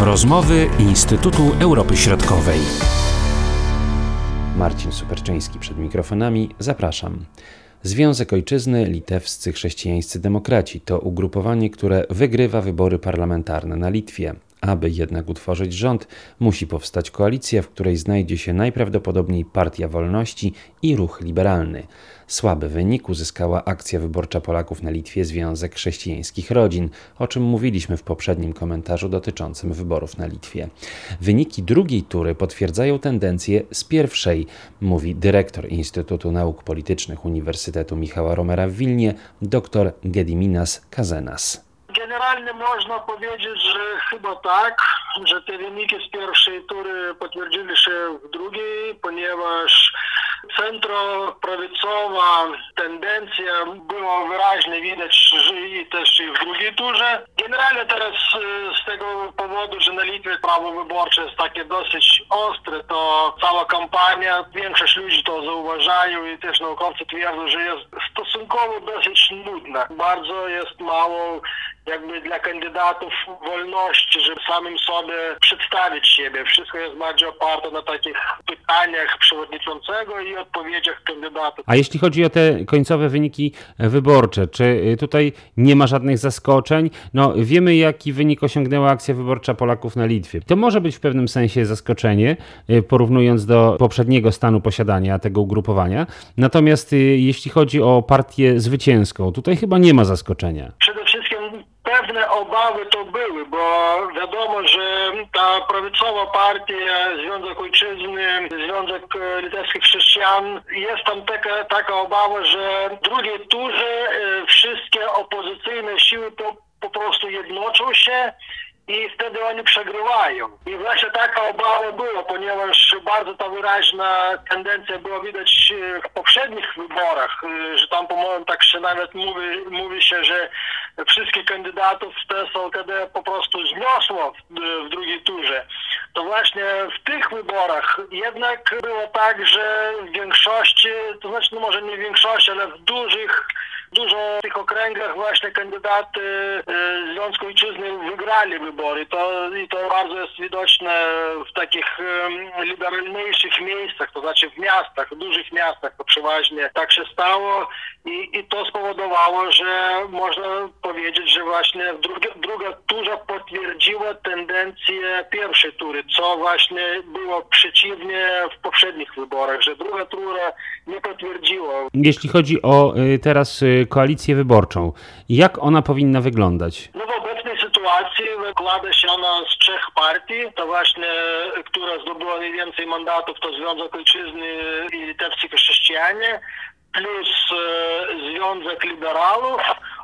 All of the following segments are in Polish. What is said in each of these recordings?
Rozmowy Instytutu Europy Środkowej. Marcin Superczyński przed mikrofonami. Zapraszam. Związek Ojczyzny Litewscy Chrześcijańscy Demokraci to ugrupowanie, które wygrywa wybory parlamentarne na Litwie. Aby jednak utworzyć rząd, musi powstać koalicja, w której znajdzie się najprawdopodobniej Partia Wolności i Ruch Liberalny. Słaby wynik uzyskała akcja wyborcza Polaków na Litwie Związek Chrześcijańskich Rodzin, o czym mówiliśmy w poprzednim komentarzu dotyczącym wyborów na Litwie. Wyniki drugiej tury potwierdzają tendencje z pierwszej, mówi dyrektor Instytutu Nauk Politycznych Uniwersytetu Michała Romera w Wilnie, dr Gediminas Kazenas generalnie można powiedzieć, że chyba tak, że te wyniki z pierwszej tury potwierdzili się w drugiej, ponieważ centroprawicowa tendencja była wyraźnie widać i też i w drugiej turze. Generalnie teraz e, z tego powodu, że na Litwie prawo wyborcze jest takie dosyć ostre, to cała kampania, większość ludzi to zauważają i też naukowcy twierdzą, że jest stosunkowo dosyć nudna. Bardzo jest mało jakby dla kandydatów wolności, żeby samym sobie przedstawić siebie. Wszystko jest bardziej oparte na takich pytaniach przewodniczącego i odpowiedziach kandydatów. A jeśli chodzi o te końcowe wyniki wyborcze, czy y, tutaj nie ma żadnych zaskoczeń? No wiemy jaki wynik osiągnęła akcja wyborcza Polaków na Litwie. To może być w pewnym sensie zaskoczenie, y, porównując do poprzedniego stanu posiadania tego ugrupowania. Natomiast y, jeśli chodzi o partię zwycięską, tutaj chyba nie ma zaskoczenia. Przede obawy to były, bo wiadomo, że ta prawicowa partia, Związek Ojczyzny, Związek Litewskich Chrześcijan, jest tam taka, taka obawa, że w drugiej turze e, wszystkie opozycyjne siły po, po prostu jednoczą się i wtedy oni przegrywają. I właśnie taka obawa była, ponieważ bardzo ta wyraźna tendencja była widać e, w poprzednich wyborach, e, że tam po tak się nawet mówi, mówi się, że wszystkich kandydatów z TSLKD po prostu zniosło w, w drugiej turze. To właśnie w tych wyborach jednak było tak, że w większości, to znaczy no może nie w większości, ale w dużych dużo w tych okręgach właśnie kandydaty e, Związku Ojczyzny wygrali wybory. To, I to bardzo jest widoczne w takich liberalniejszych miejscach, to znaczy w miastach, w dużych miastach to przeważnie tak się stało i, i to spowodowało, że można powiedzieć, że właśnie druga, druga tura potwierdziła tendencję pierwszej tury, co właśnie było przeciwnie w poprzednich wyborach, że druga tura nie potwierdziła. Jeśli chodzi o y, teraz y, koalicję wyborczą, jak ona powinna wyglądać? No w obecnej sytuacji wykłada się ona z trzech partii, to właśnie, która zdobyła najwięcej mandatów, to Związek Ojczyzny i Litewscy Chrześcijanie, plus e, Związek Liberałów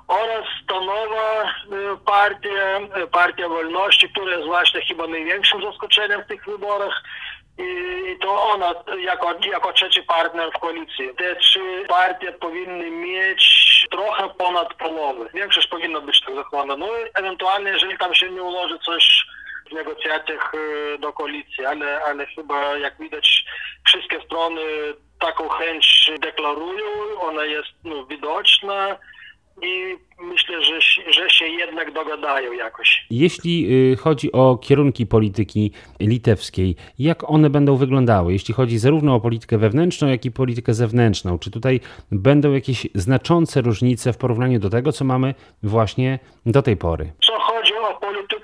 oraz ta nowa e, partia, e, Partia Wolności, która jest właśnie chyba największym zaskoczeniem w tych wyborach, i to ona jako, jako trzeci partner w koalicji. Te trzy partie powinny mieć trochę ponad połowę. Większość powinna być tak zachowana. No i ewentualnie, jeżeli tam się nie ułoży coś w negocjacjach do koalicji, ale, ale chyba jak widać wszystkie strony taką chęć deklarują, ona jest no, widoczna i myślę, że, że się jednak dogadają jakoś. Jeśli y, chodzi o kierunki polityki litewskiej, jak one będą wyglądały? Jeśli chodzi zarówno o politykę wewnętrzną, jak i politykę zewnętrzną, czy tutaj będą jakieś znaczące różnice w porównaniu do tego, co mamy właśnie do tej pory? Co chodzi o politykę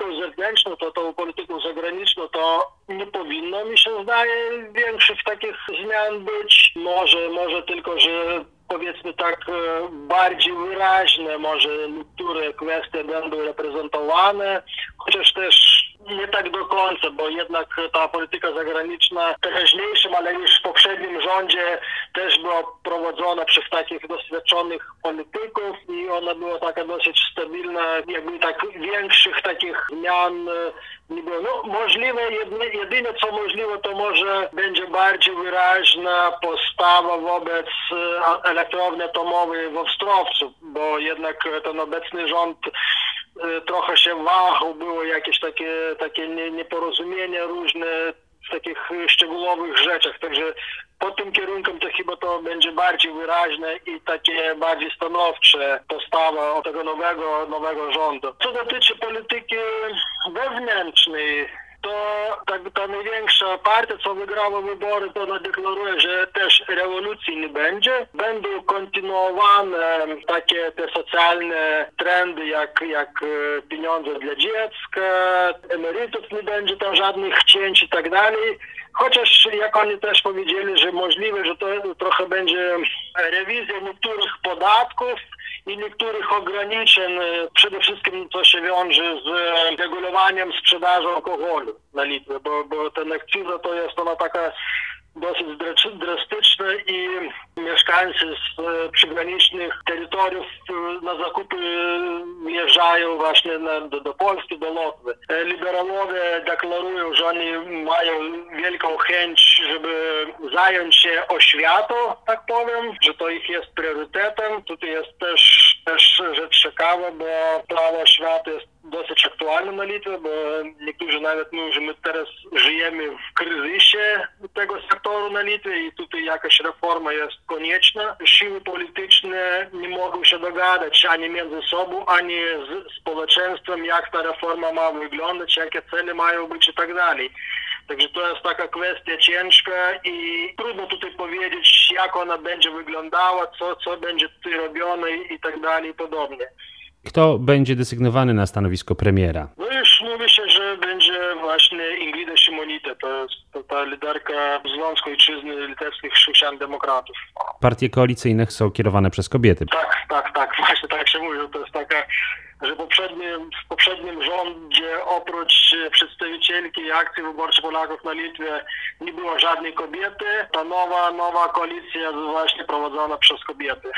zewnętrzną, to tą polityką zagraniczną, to nie powinno mi się zdaje większych takich zmian być. Może, może tylko, że powiedzmy tak e, bardziej wyraźne, może niektóre kwestie będą reprezentowane, chociaż też nie tak do końca, bo jednak ta polityka zagraniczna teraźniejszym, ale już w poprzednim rządzie też była prowadzona przez takich doświadczonych polityków i ona była taka dosyć stabilna, jakby tak większych takich zmian nie było. No możliwe, jedyne co możliwe to może będzie bardziej wyraźna postawa wobec e, elektrowni atomowej w Ostrowcu, bo jednak ten obecny rząd e, trochę się wahał, było jakieś takie, takie nieporozumienia różne w takich szczegółowych rzeczach, także pod tym kierunkiem to chyba to będzie bardziej wyraźne i takie bardziej stanowcze postawa tego nowego, nowego rządu. Co dotyczy polityki wewnętrznej, to ta, ta największa partia, co wygrała wybory, to deklaruje, że też rewolucji nie będzie. Będą kontynuowane takie te socjalne trendy, jak, jak e, pieniądze dla dziecka, emerytów nie będzie tam żadnych cięć i tak dalej. Chociaż jak oni też powiedzieli, że możliwe, że to trochę będzie rewizja niektórych podatków, i niektórych ograniczeń, e, przede wszystkim co się wiąże z regulowaniem sprzedaży alkoholu na Litwie, bo, bo ten akcyza to jest ona taka dosyć drastyczna i mieszkańcy z e, przygranicznych terytoriów e, na zakupy wjeżdżają właśnie na, do, do Polski, do Lotwy. Liberalowie deklarują, że oni mają wielką chęć, żeby zająć się oświatą, tak powiem, że to ich jest priorytetem. Tutaj jest też, też rzecz ciekawa, bo prawo oświaty jest aktualne na Litwie, bo niektórzy nawet mówią, że my teraz żyjemy w kryzysie tego sektoru na Litwie i tutaj jakaś reforma jest konieczna. Siły polityczne nie mogą się dogadać ani między sobą, ani z społeczeństwem, jak ta reforma ma wyglądać, jakie cele mają być i tak dalej. Także to jest taka kwestia ciężka i trudno tutaj powiedzieć, jak ona będzie wyglądała, co, co będzie tutaj robione i tak dalej i podobnie. Kto będzie desygnowany na stanowisko premiera? No już mówi się, że będzie właśnie Ingrida Simonite, to jest to ta liderka Związku Ojczyzny Litewskich Chrześcijan-Demokratów. Partie koalicyjne są kierowane przez kobiety. Tak, tak, tak, właśnie tak się mówi, to taka że poprzednim, w poprzednim rządzie oprócz przedstawicielki akcji wyborczej Polaków na Litwie nie było żadnej kobiety. Ta nowa, nowa koalicja właśnie prowadzona przez kobiety.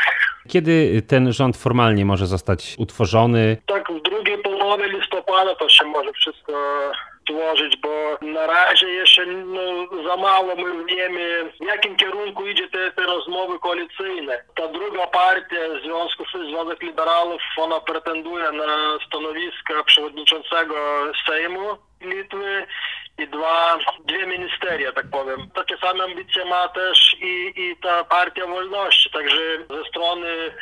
Kiedy ten rząd formalnie może zostać utworzony? Tak, w drugiej połowie listopada to się może wszystko złożyć, bo na razie jeszcze no, za mało my wiemy, w jakim kierunku idzie te, te rozmowy koalicyjne. Ta druga partia, Związku, Związek Liberalów, ona pretenduje na stanowisko przewodniczącego Sejmu Litwy i dwa, dwie ministeria, tak powiem. Takie same ambicje ma też i, i ta Partia Wolności, także ze strony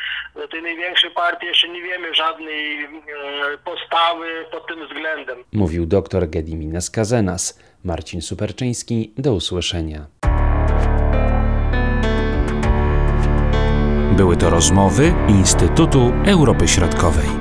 tej największej partii jeszcze nie wiemy żadnej e, postawy pod tym względem. Mówił dr Gediminas Kazenas. Marcin Superczyński, do usłyszenia. Były to rozmowy Instytutu Europy Środkowej.